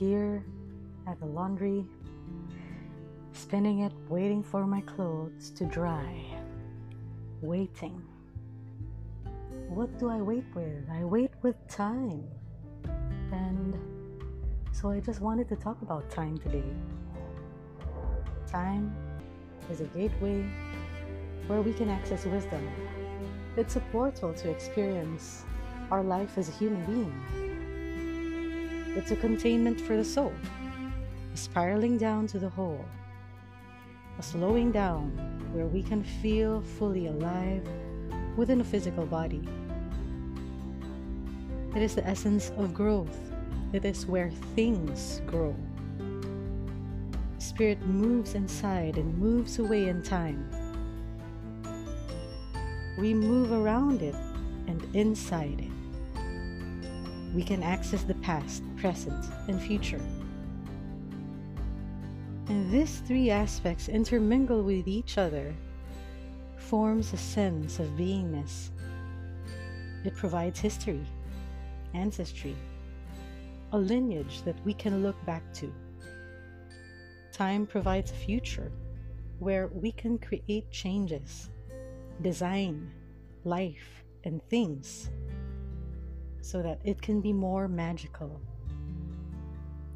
here at the laundry, spinning it, waiting for my clothes to dry. Waiting. What do I wait with? I wait with time. And so I just wanted to talk about time today. Time is a gateway where we can access wisdom. It's a portal to experience our life as a human being. It's a containment for the soul, a spiraling down to the whole, a slowing down where we can feel fully alive within a physical body. It is the essence of growth. It is where things grow. Spirit moves inside and moves away in time. We move around it and inside it we can access the past, present, and future. And these three aspects intermingle with each other, forms a sense of beingness. It provides history, ancestry, a lineage that we can look back to. Time provides a future where we can create changes, design life and things so that it can be more magical.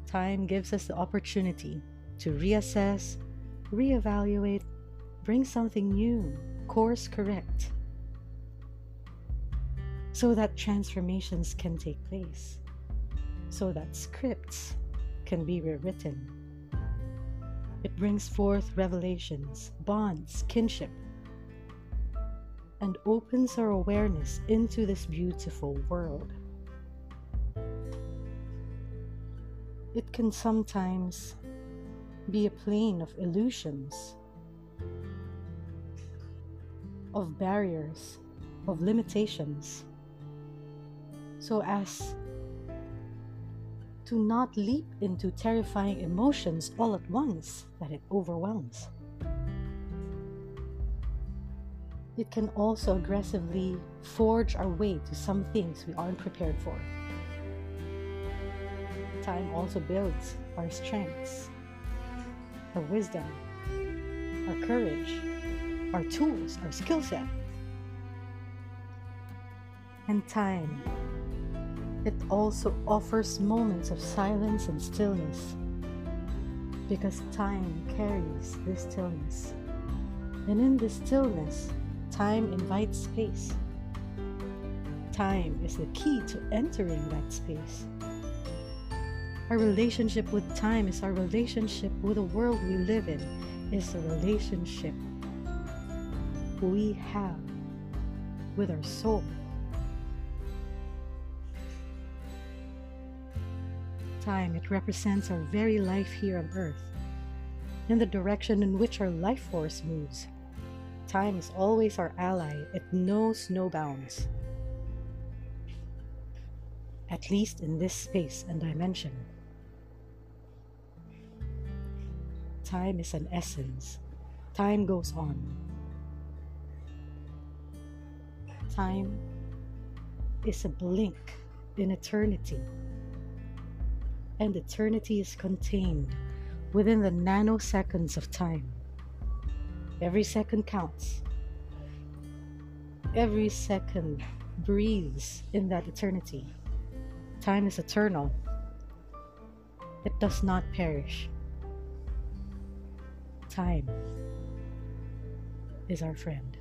Time gives us the opportunity to reassess, reevaluate, bring something new, course correct, so that transformations can take place, so that scripts can be rewritten. It brings forth revelations, bonds, kinship, and opens our awareness into this beautiful world. It can sometimes be a plane of illusions, of barriers, of limitations, so as to not leap into terrifying emotions all at once that it overwhelms. It can also aggressively forge our way to some things we aren't prepared for. Time also builds our strengths, our wisdom, our courage, our tools, our skill set. And time, it also offers moments of silence and stillness because time carries this stillness. And in this stillness, Time invites space. Time is the key to entering that space. Our relationship with time is our relationship with the world we live in, is the relationship we have with our soul. Time, it represents our very life here on earth, and the direction in which our life force moves. Time is always our ally, it knows no bounds. At least in this space and dimension. Time is an essence. Time goes on. Time is a blink in eternity. And eternity is contained within the nanoseconds of time. Every second counts. Every second breathes in that eternity. Time is eternal, it does not perish. Time is our friend.